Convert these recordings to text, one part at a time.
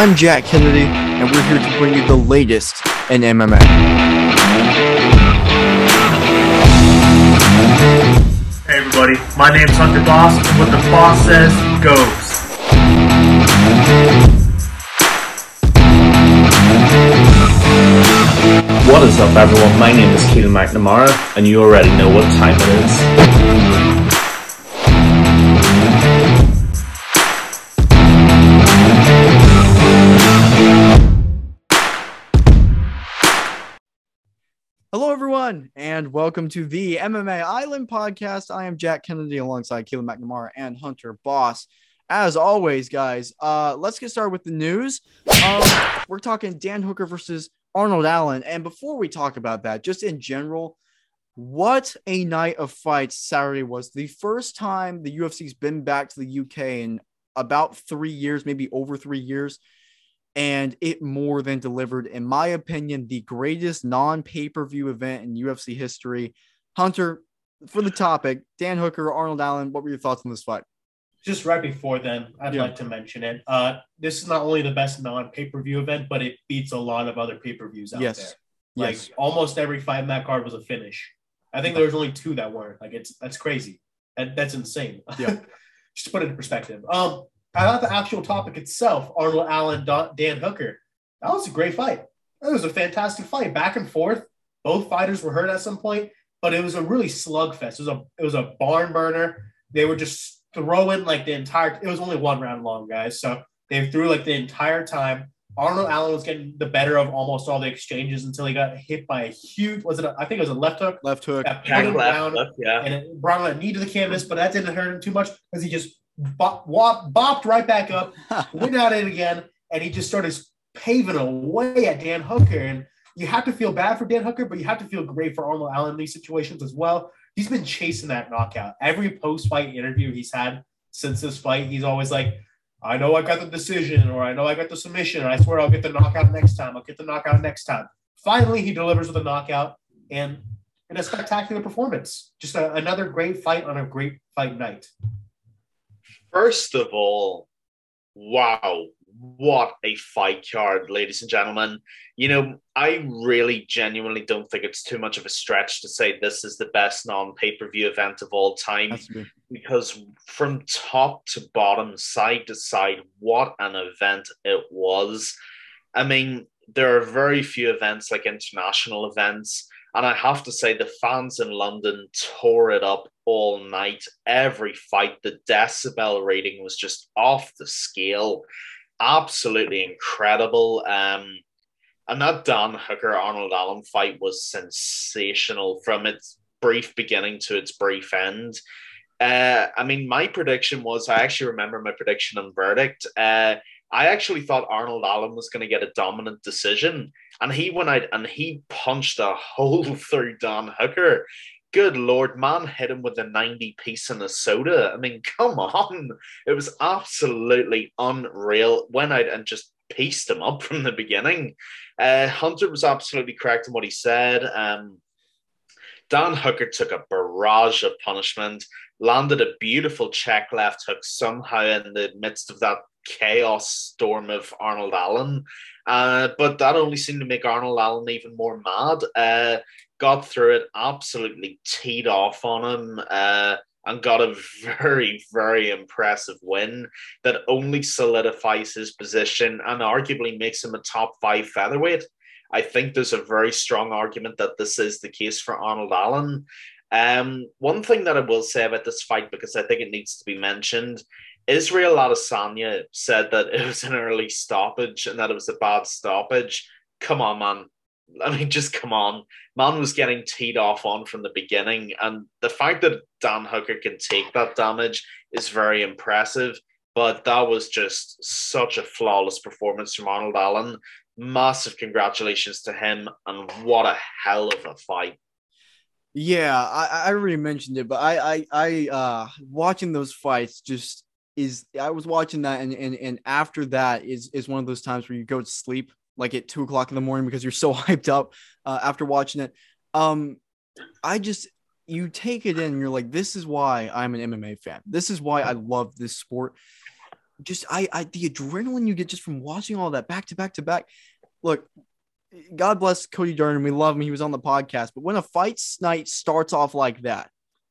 I'm Jack Kennedy, and we're here to bring you the latest in MMA. Hey everybody, my name's Hunter Boss, and what the boss says goes. What is up everyone, my name is Keelan McNamara, and you already know what time it is. And welcome to the MMA Island podcast. I am Jack Kennedy alongside Keelan McNamara and Hunter Boss. As always, guys, uh, let's get started with the news. Um, we're talking Dan Hooker versus Arnold Allen. And before we talk about that, just in general, what a night of fights Saturday was. The first time the UFC's been back to the UK in about three years, maybe over three years and it more than delivered. In my opinion, the greatest non pay per view event in UFC history. Hunter, for the topic, Dan Hooker, Arnold Allen, what were your thoughts on this fight? Just right before then, I'd Yeah. like to mention it. Uh, this is not only the best non pay per view event, but it beats a lot of other pay per views out Yes. there. Like Yes. almost every fight in that card was a finish. I think there was only two that weren't. Like it's that's crazy. That, that's insane. Yeah. Just put it in perspective. Um, about the actual topic itself, Arnold Allen, Dan Hooker. That was a great fight. It was a fantastic fight, back and forth. Both fighters were hurt at some point, but it was a really slugfest. It was a it was a barn burner. They were just throwing like the entire. It was only one round long, guys. So they threw like the entire time. Arnold Allen was getting the better of almost all the exchanges until he got hit by a huge. Was it? A, I think it was a left hook. Left hook. That him left, down left, yeah. and it brought a knee to the canvas, but that didn't hurt him too much because he just bop, wop, bopped right back up, went at it again, and he just started paving away at Dan Hooker. And you have to feel bad for Dan Hooker, but you have to feel great for Arnold Allen in these situations as well. He's been chasing that knockout. Every post-fight interview he's had since this fight, he's always like, I know I got the decision, or I know I got the submission, and I swear I'll get the knockout next time. I'll get the knockout next time. Finally, he delivers with a knockout, and in a spectacular performance. Just a, another great fight on a great fight night. First of all, wow, what a fight card, ladies and gentlemen. You know, I really genuinely don't think it's too much of a stretch to say this is the best non pay per view event of all time Has to be. because from top to bottom, side to side, what an event it was. I mean, there are very few events like international events. And I have to say, the fans in London tore it up all night. Every fight, the decibel rating was just off the scale. Absolutely incredible. Um, and that Dan Hooker Arnold Allen fight was sensational from its brief beginning to its brief end. Uh, I mean, my prediction was I actually remember my prediction on verdict. Uh, I actually thought Arnold Allen was going to get a dominant decision, and he went out and he punched a hole through Dan Hooker. Good lord, man hit him with a 90 piece in a soda. I mean, come on. It was absolutely unreal. Went out and just pieced him up from the beginning. Uh, Hunter was absolutely correct in what he said. Um, Dan Hooker took a barrage of punishment, landed a beautiful check left hook somehow in the midst of that chaos storm of Arnold Allen. Uh, but that only seemed to make Arnold Allen even more mad. Uh, got through it, absolutely teed off on him, uh, and got a very, very impressive win that only solidifies his position and arguably makes him a top five featherweight. I think there's a very strong argument that this is the case for Arnold Allen. Um, one thing that I will say about this fight, because I think it needs to be mentioned, Israel Adesanya said that it was an early stoppage and that it was a bad stoppage. Come on, man. I mean, just come on. Man was getting teed off on from the beginning. And the fact that Dan Hooker can take that damage is very impressive. But that was just such a flawless performance from Arnold Allen. Massive congratulations to him. And what a hell of a fight. Yeah, I, I already mentioned it, but I, I, I, uh, watching those fights just is. I was watching that, and and and after that is is one of those times where you go to sleep like at two o'clock in the morning because you're so hyped up uh, after watching it. Um, I just you take it in, and you're like, this is why I'm an MMA fan. This is why I love this sport. just I, I the adrenaline you get just from watching all that back to back to back. Look, God bless Cody Durden. We love him. He was on the podcast. But when a fight night starts off like that,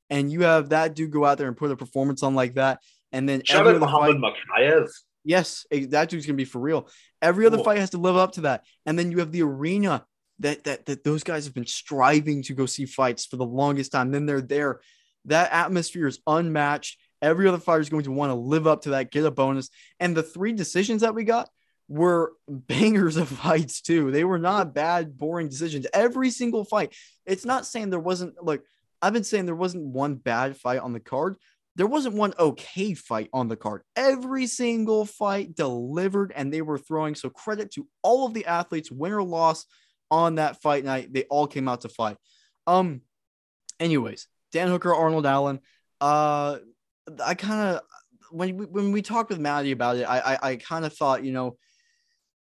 and you have that dude go out there and put a performance on like that, and then shout out Muhammad fight, Mokaev. Yes, that dude's gonna be for real. Every other Cool. fight has to live up to that, and then you have the arena that that that those guys have been striving to go see fights for the longest time. Then they're there. That atmosphere is unmatched. Every other fighter is going to want to live up to that, get a bonus. And the three decisions that we got were bangers of fights too. They were not bad, boring decisions. Every single fight. It's not saying there wasn't like I've been saying there wasn't one bad fight on the card. There wasn't one okay fight on the card. Every single fight delivered and they were throwing. So credit to all of the athletes, win or loss on that fight night. They all came out to fight. Um, anyways, Dan Hooker, Arnold Allen. Uh, I kind of when we, when we talked with Maddie about it, I I, I kind of thought you know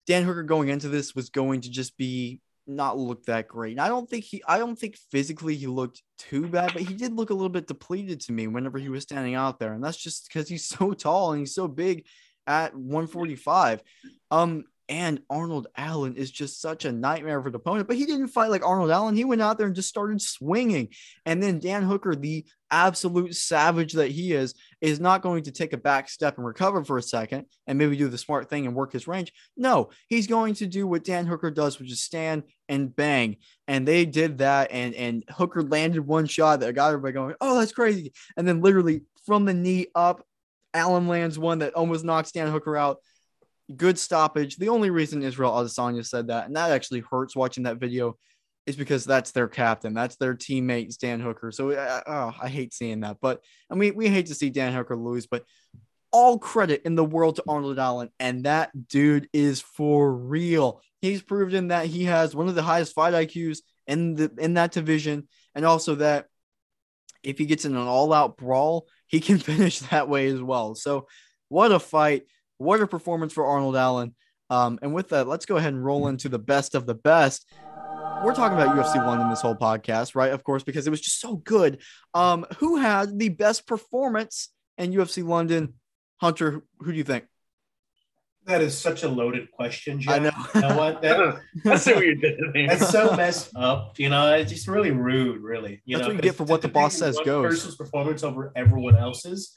Dan Hooker going into this was going to just be not look that great. And I don't think he I don't think physically he looked too bad, but he did look a little bit depleted to me whenever he was standing out there. And that's just because he's so tall and he's so big at 145. Um and Arnold Allen is just such a nightmare of an opponent, but he didn't fight like Arnold Allen. He went out there and just started swinging. And then Dan Hooker, the absolute savage that he is, is not going to take a back step and recover for a second and maybe do the smart thing and work his range. No, he's going to do what Dan Hooker does, which is stand and bang. And they did that. And, and Hooker landed one shot that got everybody going, oh, that's crazy. And then literally from the knee up, Allen lands one that almost knocks Dan Hooker out. Good stoppage. The only reason Israel Adesanya said that, and that actually hurts watching that video, is because that's their captain, that's their teammate, Dan Hooker. So uh, oh, I hate seeing that. But I mean, we hate to see Dan Hooker lose, but all credit in the world to Arnold Allen, and that dude is for real. He's proven that he has one of the highest fight IQs in the in that division, and also that if he gets in an all-out brawl, he can finish that way as well. So, what a fight! What a performance for Arnold Allen. Um, and with that, let's go ahead and roll into the best of the best. We're talking about UFC London this whole podcast, right? Of course, because it was just so good. Um, who had the best performance in UFC London? Hunter, who do you think? That is such a loaded question, Jack. I know. You know what? That, I see what you're doing. that's so messed up. You know, it's just really rude, really. You That's know, what you get 'cause for what the boss pick says one goes. Person's performance over everyone else's.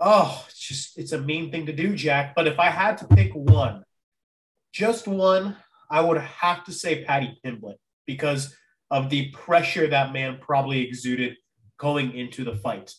Oh, it's just it's a mean thing to do, Jack. But if I had to pick one, just one, I would have to say Paddy Pimblett because of the pressure that man probably exuded going into the fight.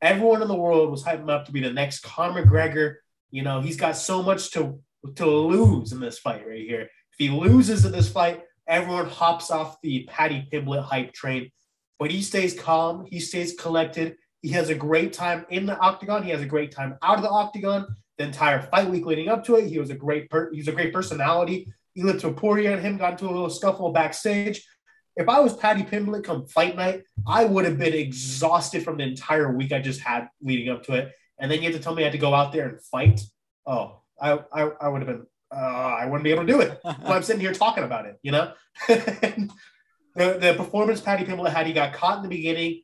Everyone in the world was hyping up to be the next Conor McGregor. You know, he's got so much to to lose in this fight right here. If he loses in this fight, everyone hops off the Paddy Pimblett hype train. But he stays calm, he stays collected. He has a great time in the octagon. He has a great time out of the octagon. The entire fight week leading up to it, he was a great per- he's a great personality. He lived to Poirier and him got into a little scuffle backstage. If I was Paddy Pimblett come fight night, I would have been exhausted from the entire week I just had leading up to it. And then you had to tell me I had to go out there and fight. Oh, I I, I would have been uh, I wouldn't be able to do it. Well, I'm sitting here talking about it, you know. the the performance Paddy Pimblett had, he got caught in the beginning.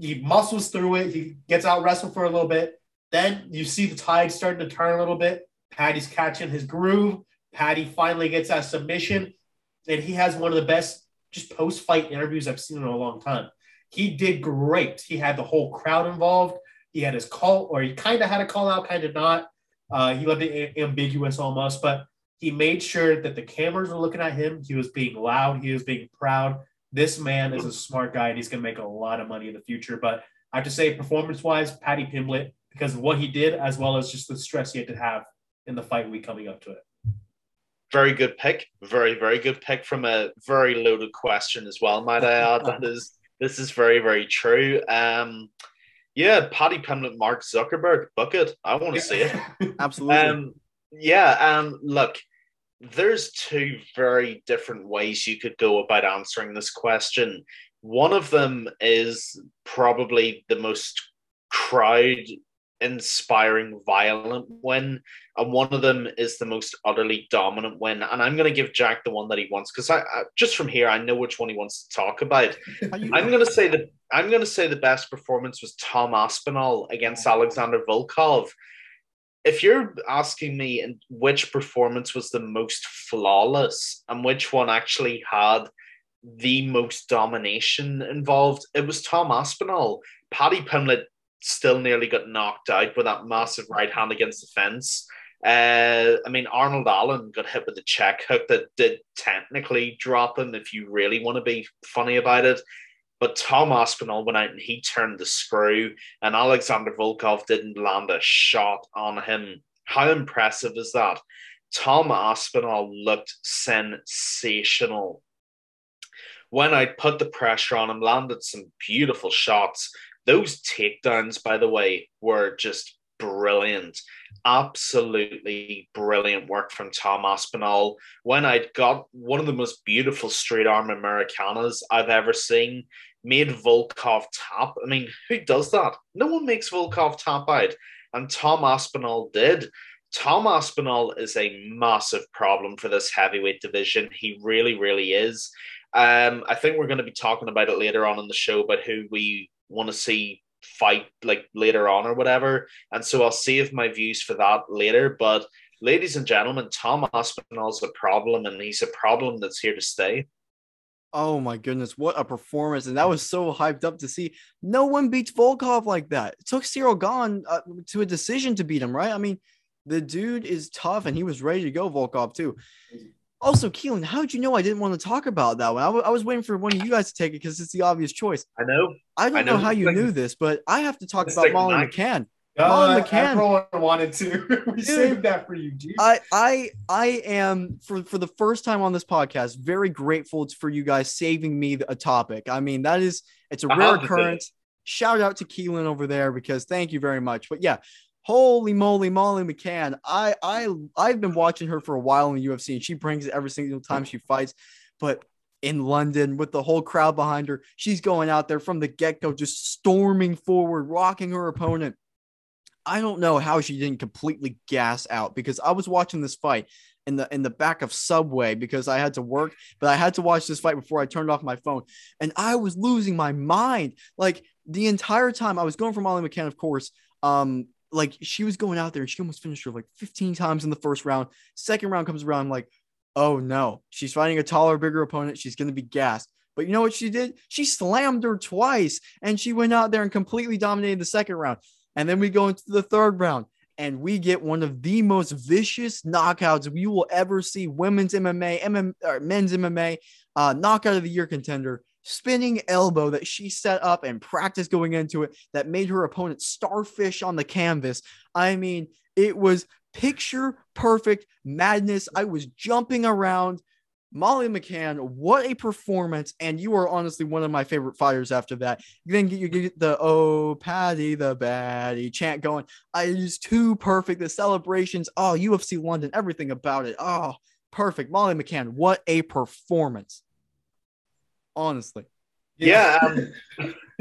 He muscles through it. He gets out wrestled for a little bit. Then you see the tide starting to turn a little bit. Paddy's catching his groove. Paddy finally gets that submission, and he has one of the best just post fight interviews I've seen in a long time. He did great. He had the whole crowd involved. He had his call, or he kind of had a call out, kind of not. Uh, he left it ambiguous almost, but he made sure that the cameras were looking at him. He was being loud. He was being proud. This man is a smart guy, and he's going to make a lot of money in the future. But I have to say, performance wise, Paddy Pimblett, because of what he did, as well as just the stress he had to have in the fight week coming up to it. Very good pick. Very, very good pick from a very loaded question as well, might I add. that is this is very, very true. Um yeah, Paddy Pimblett, Mark Zuckerberg, bucket. I want to see it. Absolutely. Um yeah, um look, there's two very different ways you could go about answering this question. One of them is probably the most crowd inspiring violent win and one of them is the most utterly dominant win. And i'm going to give jack the one that he wants because I, I just from here i know which one he wants to talk about. I'm going to say that i'm going to say the best performance was tom aspinall against alexander volkov. If you're asking me in which performance was the most flawless and which one actually had the most domination involved, it was Tom Aspinall. Paddy Pimblett still nearly got knocked out with that massive right hand against the fence. Uh, I mean, Arnold Allen got hit with a check hook that did technically drop him if you really want to be funny about it. But Tom Aspinall went out and he turned the screw, and Alexander Volkov didn't land a shot on him. How impressive is that? Tom Aspinall looked sensational. When I put the pressure on him, landed some beautiful shots. Those takedowns, by the way, were just brilliant. Absolutely brilliant work from Tom Aspinall. When I'd got one of the most beautiful straight arm Americanas I've ever seen, made Volkov tap. I mean, who does that? No one makes Volkov tap out. And Tom Aspinall did. Tom Aspinall is a massive problem for this heavyweight division. He really, really is. Um, I think we're going to be talking about it later on in the show about who we want to see fight like later on or whatever. And so I'll save my views for that later. But ladies and gentlemen, Tom Aspinall's a problem, and he's a problem that's here to stay. Oh my goodness, what a performance! And that was so hyped up to see. No one beats Volkov like that. It took Ciryl Gane uh, to a decision to beat him, right? I mean, the dude is tough, and he was ready to go. Volkov too. Also, Keelan, how did you know I didn't want to talk about that one? I, w- I was waiting for one of you guys to take it because it's the obvious choice. I know. I don't I know, know. how you Like- knew this, but I have to talk about like Molly nine- McCann. Uh, Molly McCann. Everyone wanted to. we saved that for you, dude. I I I am for for the first time on this podcast very grateful for you guys saving me a topic. I mean that is it's a I rare have to say- occurrence. Shout out to Keelan over there because thank you very much. But yeah, holy moly, Molly McCann. I I I've been watching her for a while in the UFC and she brings it every single time she fights. But in London with the whole crowd behind her, she's going out there from the get go, just storming forward, rocking her opponent. I don't know how she didn't completely gas out because I was watching this fight in the in the back of Subway because I had to work, but I had to watch this fight before I turned off my phone, and I was losing my mind. Like the entire time I was going for Molly McCann, of course. Um, like she was going out there and she almost finished her like 15 times in the first round. Second round comes around, like, oh no, she's fighting a taller, bigger opponent. She's gonna be gassed. But you know what she did? She slammed her twice, and she went out there and completely dominated the second round. And then we go into the third round and we get one of the most vicious knockouts we will ever see women's MMA, MM, or men's MMA, uh, knockout of the year contender, spinning elbow that she set up and practiced going into it that made her opponent starfish on the canvas. I mean, it was picture perfect madness. I was jumping around. Molly McCann, what a performance! And you are honestly one of my favorite fighters after that. Then you get the oh Paddy the baddie chant going. I is too perfect. The celebrations, oh UFC London, everything about it. Oh, perfect. Molly McCann, what a performance! Honestly, Yeah, um,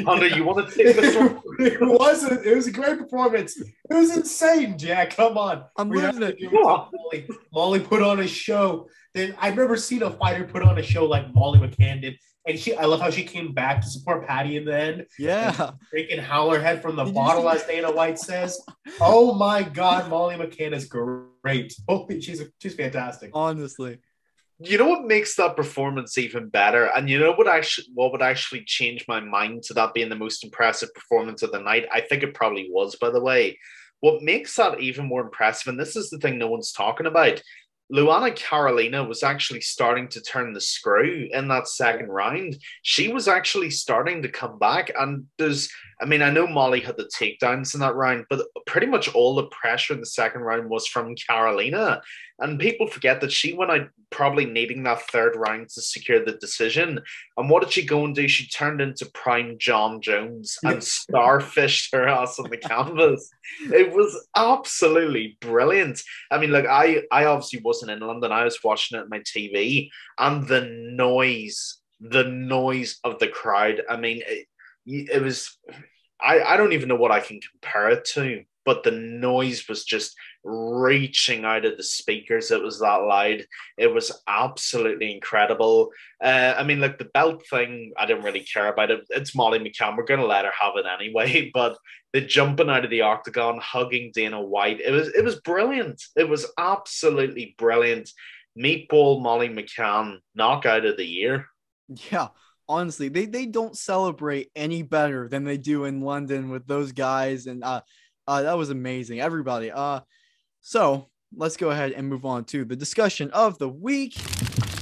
Hunter, you want to take this one? it wasn't. It was a great performance. It was insane, Jack. Come on. I'm We have losing it. give it Molly. Molly put on a show. Then I've never seen a fighter put on a show like Molly McCann did. And she, I love how she came back to support Paddy in the end. Yeah, Drinking howler head from the Did bottle, as Dana White says. Oh my God, Molly McCann is great. Holy, she's she's fantastic. honestly. You know what makes that performance even better and you know what actually what would actually change my mind to that being the most impressive performance of the night i think it probably was by the way what makes that even more impressive and this is the thing no one's talking about Luana Carolina was actually starting to turn the screw in that second round. She was actually starting to come back. And there's, I mean, I know Molly had the takedowns in that round, but pretty much all the pressure in the second round was from Carolina. And people forget that she went out probably needing that third round to secure the decision. And what did she go and do? She turned into prime Jon Jones and starfished her ass on the canvas. It was absolutely brilliant. I mean, like I, I obviously wasn't in London. I was watching it on my TV, and the noise, the noise of the crowd. I mean, it, it was. I, I don't even know what I can compare it to but the noise was just reaching out of the speakers. It was that loud. It was absolutely incredible. Uh, I mean, like the belt thing, I didn't really care about it. It's Molly McCann. We're going to let her have it anyway. But the jumping out of the octagon, hugging Dana White, it was it was brilliant. It was absolutely brilliant. Meatball Molly McCann, knockout of the year. Yeah, honestly, they they don't celebrate any better than they do in London with those guys, and uh, uh that was amazing. Everybody, uh, so let's go ahead and move on to the discussion of the week.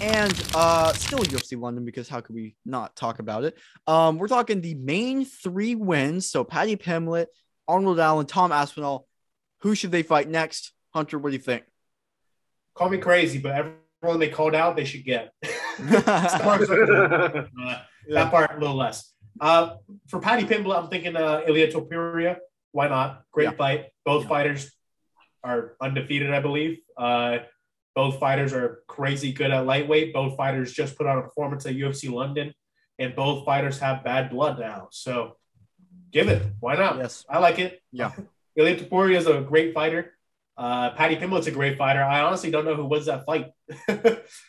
And uh still UFC London because how could we not talk about it? Um, we're talking the main three wins. So Paddy Pimblett, Arnold Allen, Tom Aspinall. Who should they fight next? Hunter, what do you think? Call me crazy, but everyone they called out, they should get. uh, that part a little less. Uh, for Paddy Pimblett, I'm thinking uh, Ilia Topuria. Why not? Great Yeah. fight. Both Yeah. fighters are undefeated, I believe. Uh, both fighters are crazy good at lightweight. Both fighters just put on a performance at UFC London, and both fighters have bad blood now. So give it. Why not? Yes. I like it. Yeah. Ilia Topuria is a great fighter. Uh, Paddy Pimblett's a great fighter. I honestly don't know who wins that fight.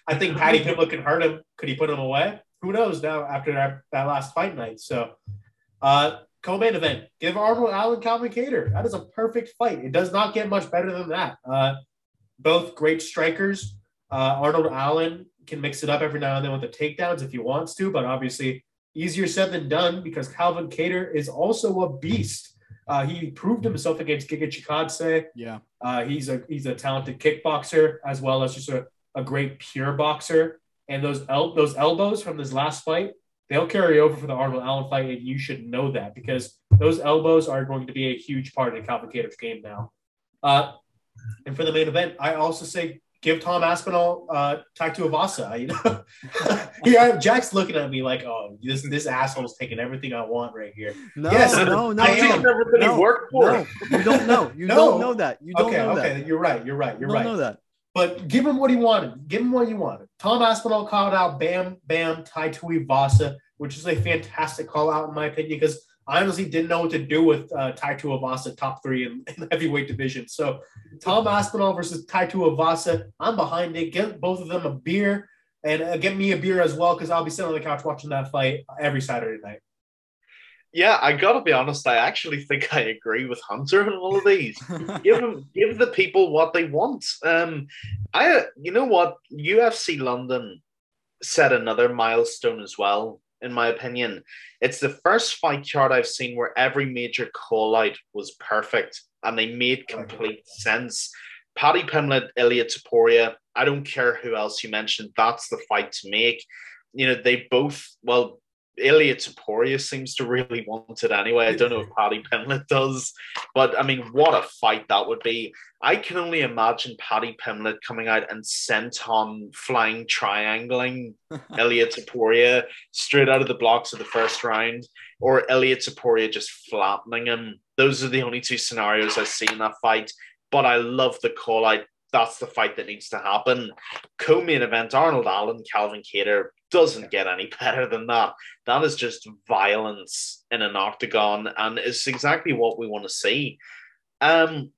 I think Paddy Pimblett can hurt him. Could he put him away? Who knows now after that, that last fight night? So, uh, co-main event. Give Arnold Allen Calvin Kattar. That is a perfect fight. It does not get much better than that. Uh, both great strikers. Uh, Arnold Allen can mix it up every now and then with the takedowns if he wants to, but obviously easier said than done because Calvin Kattar is also a beast. Uh, he proved himself against Giga Chikadze. Yeah. Uh, he's a he's a talented kickboxer as well as just a, a great pure boxer. And those el- those elbows from this last fight, they'll carry over for the Arnold Allen fight, and you should know that because those elbows are going to be a huge part of the Kattar's game now. Uh, and for the main event, I also say give Tom Aspinall uh, Avasa. You know, yeah, Jack's looking at me like, oh, this this asshole's taking everything I want right here. No, Yes, no, no, I no, no, he worked for. no. You don't know. You No. don't know that. You don't okay, know okay, that. you're right. You're right. You You're don't right. know that. But give him what he wanted. Give him what you wanted. Tom Aspinall called out Bam Bam Tai Tuivasa, which is a fantastic call out in my opinion because I honestly didn't know what to do with uh, Tai top three in, in the heavyweight division. So Tom Aspinall versus Tai Tuivasa, I'm behind it. Get both of them a beer and uh, get me a beer as well because I'll be sitting on the couch watching that fight every Saturday night. Yeah, I gotta be honest. I actually think I agree with Hunter on all of these. give them, give the people what they want. Um, I, you know what, UFC London set another milestone as well. In my opinion, it's the first fight chart I've seen where every major call out was perfect and they made complete sense. Paddy Pimblett, Ilia Topuria. I don't care who else you mentioned. That's the fight to make. You know, they both. Well, Ilia Topuria seems to really want it anyway. I don't know if Paddy Pimblett does, but I mean, what a fight that would be. I can only imagine Paddy Pimblett coming out and senton flying triangling Ilia Topuria straight out of the blocks of the first round, or Ilia Topuria just flattening him. Those are the only two scenarios I see in that fight. But I love the call out. That's the fight that needs to happen. Co-main event: Arnold Allen, Calvin Kattar doesn't get any better than that. That is just violence in an octagon, and it's exactly what we want to see. Um,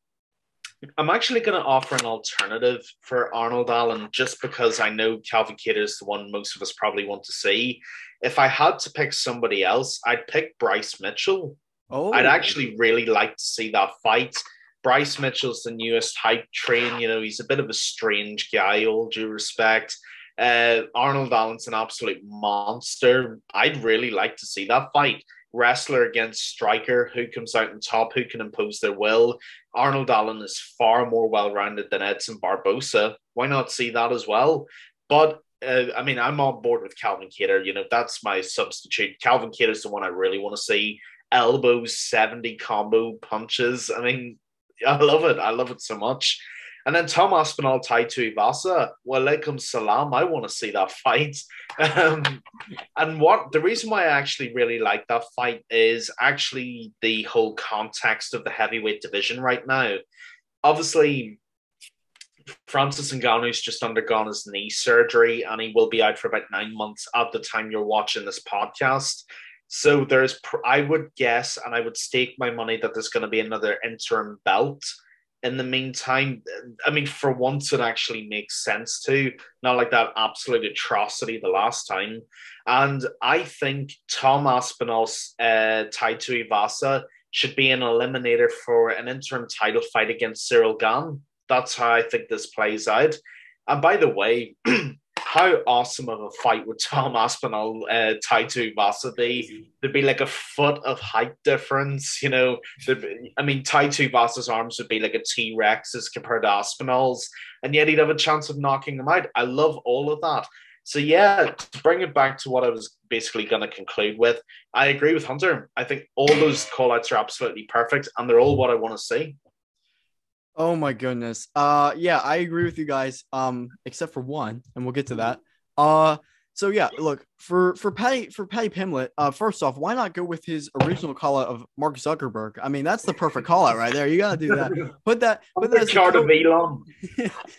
I'm actually going to offer an alternative for Arnold Allen just because I know Calvin Kattar is the one most of us probably want to see. If I had to pick somebody else, I'd pick Bryce Mitchell. Oh, I'd actually really like to see that fight. Bryce Mitchell's the newest hype train. You know, he's a bit of a strange guy, all due respect. Uh, Arnold Allen's an absolute monster. I'd really like to see that fight. Wrestler against striker, who comes out on top, who can impose their will. Arnold Allen is far more well rounded than Edson Barbosa. Why not see that as well? But uh, I mean, I'm on board with Calvin Kattar. You know, that's my substitute. Calvin Kattar is the one I really want to see. Elbows, 70 combo punches. I mean, I love it. I love it so much. And then Tom Aspinall Tai Tuivasa. Walaikum salam. I want to see that fight. Um, and what the reason why I actually really like that fight is actually the whole context of the heavyweight division right now. Obviously, Francis Ngannou's just undergone his knee surgery and he will be out for about nine months at the time you're watching this podcast. So there's, I would guess, and I would stake my money that there's going to be another interim belt. In the meantime, I mean, for once, it actually makes sense to not like that absolute atrocity the last time. And I think Tom Aspinall's uh, Tuivasa should be an eliminator for an interim title fight against Ciryl Gane. That's how I think this plays out. And by the way, how awesome of a fight would Tom Aspinall uh, Tuivasa be? There'd be like a foot of height difference, you know. Be, I mean, Tuivasa's arms would be like a T Rex as compared to Aspinall's, and yet he'd have a chance of knocking them out. I love all of that. So yeah, to bring it back to what I was basically going to conclude with, I agree with Hunter. I think all those callouts are absolutely perfect, and they're all what I want to see. Oh my goodness. Uh yeah, I agree with you guys. Um, except for one, and we'll get to that. Uh so yeah, look for for Paddy for Paddy Pimblett. Uh, first off, why not go with his original call out of Mark Zuckerberg? I mean, that's the perfect call out right there. You gotta do that. Put that. Put that. Chart of Elon.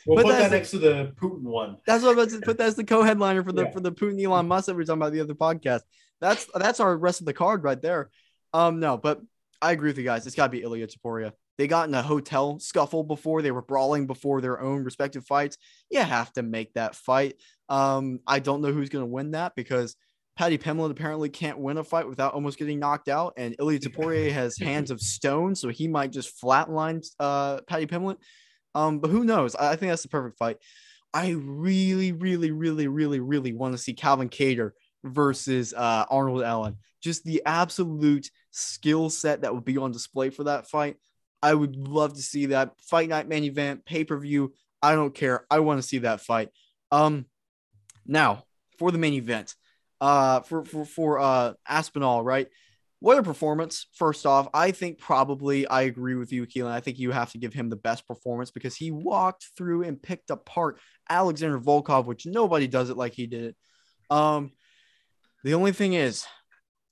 we'll put, put that, that next to the Putin one. That's what I'm about to put that as the co-headliner for the yeah. for the Putin Elon Musk that we are talking about the other podcast. That's that's our rest of the card right there. Um, no, but I agree with you guys. It's got to be Ilia Topuria. They got in a hotel scuffle before. They were brawling before their own respective fights. You have to make that fight. Um, I don't know who's going to win that because Paddy Pimblett apparently can't win a fight without almost getting knocked out, and Ilia Topuria has hands of stone, so he might just flatline uh, Paddy Pimblett. Um, but who knows? I, I think that's the perfect fight. I really, really, really, really, really want to see Calvin Kattar versus uh, Arnold Allen. Just the absolute skill set that would be on display for that fight. I would love to see that fight night main event, pay per view. I don't care. I want to see that fight. Um, now for the main event, uh, for for for uh Aspinall, right? What a performance! First off, I think probably I agree with you, Keelan. I think you have to give him the best performance because he walked through and picked apart Alexander Volkov, which nobody does it like he did it. Um, the only thing is,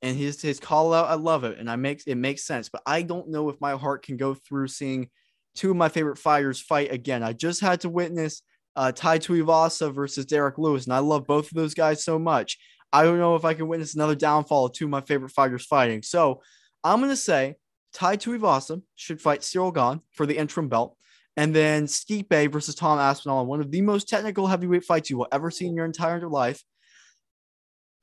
and his his call out, I love it, and I makes it makes sense. But I don't know if my heart can go through seeing two of my favorite fighters fight again. I just had to witness uh, Tai Tuivasa versus Derrick Lewis, and I love both of those guys so much. I don't know if I can witness another downfall of two of my favorite fighters fighting. So I'm gonna say Tai Tuivasa should fight Ciryl Gane for the interim belt. And then Stipe versus Tom Aspinall, one of the most technical heavyweight fights you will ever see in your entire life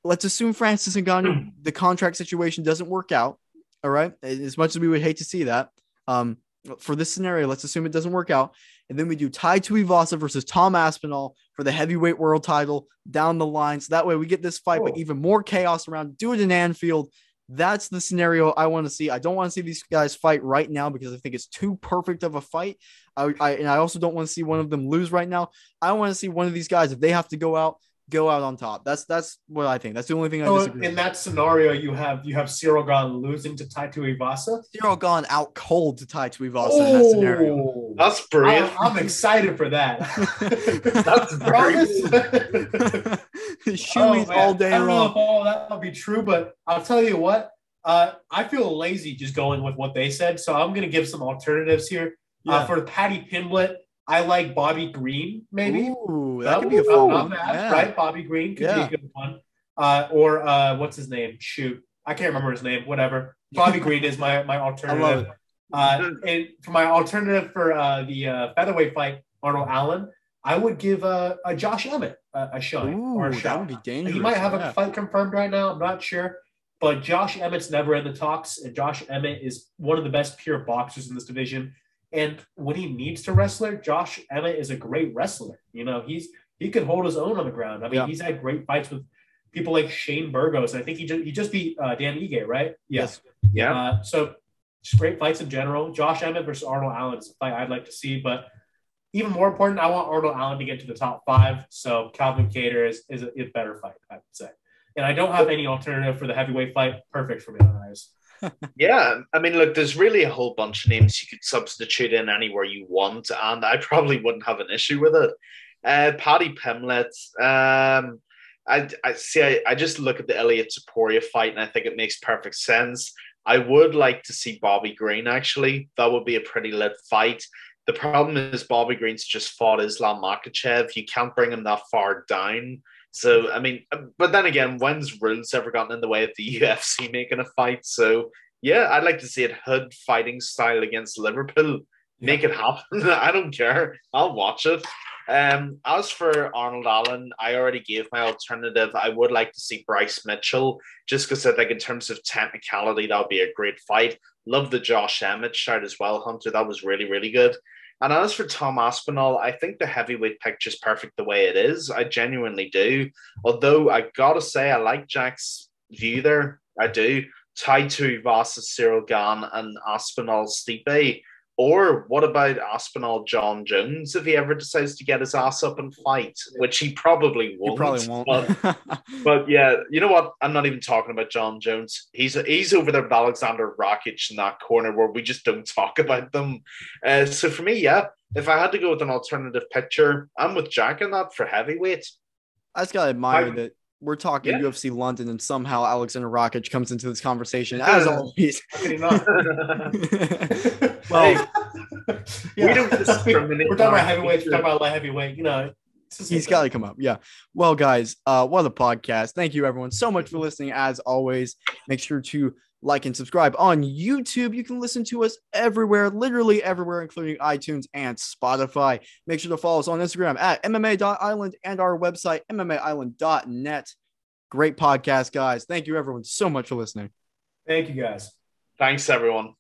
let's assume Francis and Ngannou, the contract situation doesn't work out. All right. As much as we would hate to see that. Um, for this scenario, let's assume it doesn't work out. And then we do Tai Tuivasa versus Tom Aspinall for the heavyweight world title down the line. So that way we get this fight, but even more chaos around. Do it in Anfield. That's the scenario I want to see. I don't want to see these guys fight right now because I think it's too perfect of a fight. I, I and I also don't want to see one of them lose right now. I want to see one of these guys if they have to go out go out on top. That's that's what I think. That's the only thing I so disagree. In with. that scenario, you have you have Ciryl Gane losing to Tai Tuivasa. Ciryl Gane out cold to Tai Tuivasa oh, in that scenario. That's brilliant. I, am excited for that. that's brilliant. Shoeys oh, all day I don't long. know if all that will be true, but I'll tell you what. Uh, I feel lazy just going with what they said, so I'm going to give some alternatives here. Uh, yeah. Uh, for Paddy Pimblett, I like Bobby Green, maybe. Ooh, that, that could be a fun one. Yeah. Right? Bobby Green could yeah. be a good one. Uh, or uh, what's his name? Shoot. I can't remember his name. Whatever. Bobby Green is my, my alternative. Uh, and for my alternative for uh, the uh, featherweight fight, Arnold Allen, I would give uh, a Josh Emmett a, a shot Ooh, or a shot. That would be dangerous. He might have yeah. a fight confirmed right now. I'm not sure. But Josh Emmett's never in the talks, and Josh Emmett is one of the best pure boxers in this division. And when he needs to wrestler, Josh Emmett is a great wrestler. You know, he's he could hold his own on the ground. I mean, yeah. he's had great fights with people like Shane Burgos. I think he just he just beat uh, Dan Ige, right? Yes. Yeah. Uh, so just great fights in general. Josh Emmett versus Arnold Allen is a fight I'd like to see, but even more important, I want Arnold Allen to get to the top five. So Calvin Kattar is is a, a better fight, I would say. And I don't have any alternative for the heavyweight fight. Perfect for me, guys yeah, I mean, look, there's really a whole bunch of names you could substitute in anywhere you want, and I probably wouldn't have an issue with it. Uh, Paddy Pimblett, um, I, I see. I, I just look at the Ilia Topuria fight, and I think it makes perfect sense. I would like to see Bobby Green actually. That would be a pretty lit fight. The problem is Bobby Green's just fought Islam Makhachev. You can't bring him that far down. So I mean, but then again, when's rules ever gotten in the way of the UFC making a fight? So yeah, I'd like to see it Hood fighting style against Liverpool. Make it happen. I don't care. I'll watch it. Um, as for Arnold Allen, I already gave my alternative. I would like to see Bryce Mitchell, just because I think in terms of technicality, that would be a great fight. Love the Josh Emmett shot as well, Hunter. That was really, really good. And as for Tom Aspinall, I think the heavyweight picture is perfect the way it is. I genuinely do. Although I gotta say, I like Jack's view there. I do. Tai Tuivasa Ciryl Gane and Aspinall Stipe or what about Aspinall Jon Jones if he ever decides to get his ass up and fight, which he probably won't. He probably won't. But, but, yeah, you know what? I'm not even talking about Jon Jones. He's he's over there with Alexander Rakic in that corner where we just don't talk about them. Uh, so for me, yeah, if I had to go with an alternative picture, I'm with Jack in that for heavyweight. I just gotta admire I, that we're talking yeah. UFC London, and somehow Alexander Rakic comes into this conversation as always. well, yeah. we don't discriminate. We're talking about heavyweight. We're talking about light heavyweight. You know, he's got to come up. Yeah. Well, guys, uh, what a podcast! Thank you, everyone, so much for listening. As always, make sure to like and subscribe on YouTube. You can listen to us everywhere, literally everywhere, including iTunes and Spotify. Make sure to follow us on Instagram at MMA.island and our website, MMAisland.net. Great podcast, guys. Thank you, everyone, so much for listening. Thank you, guys. Thanks, everyone.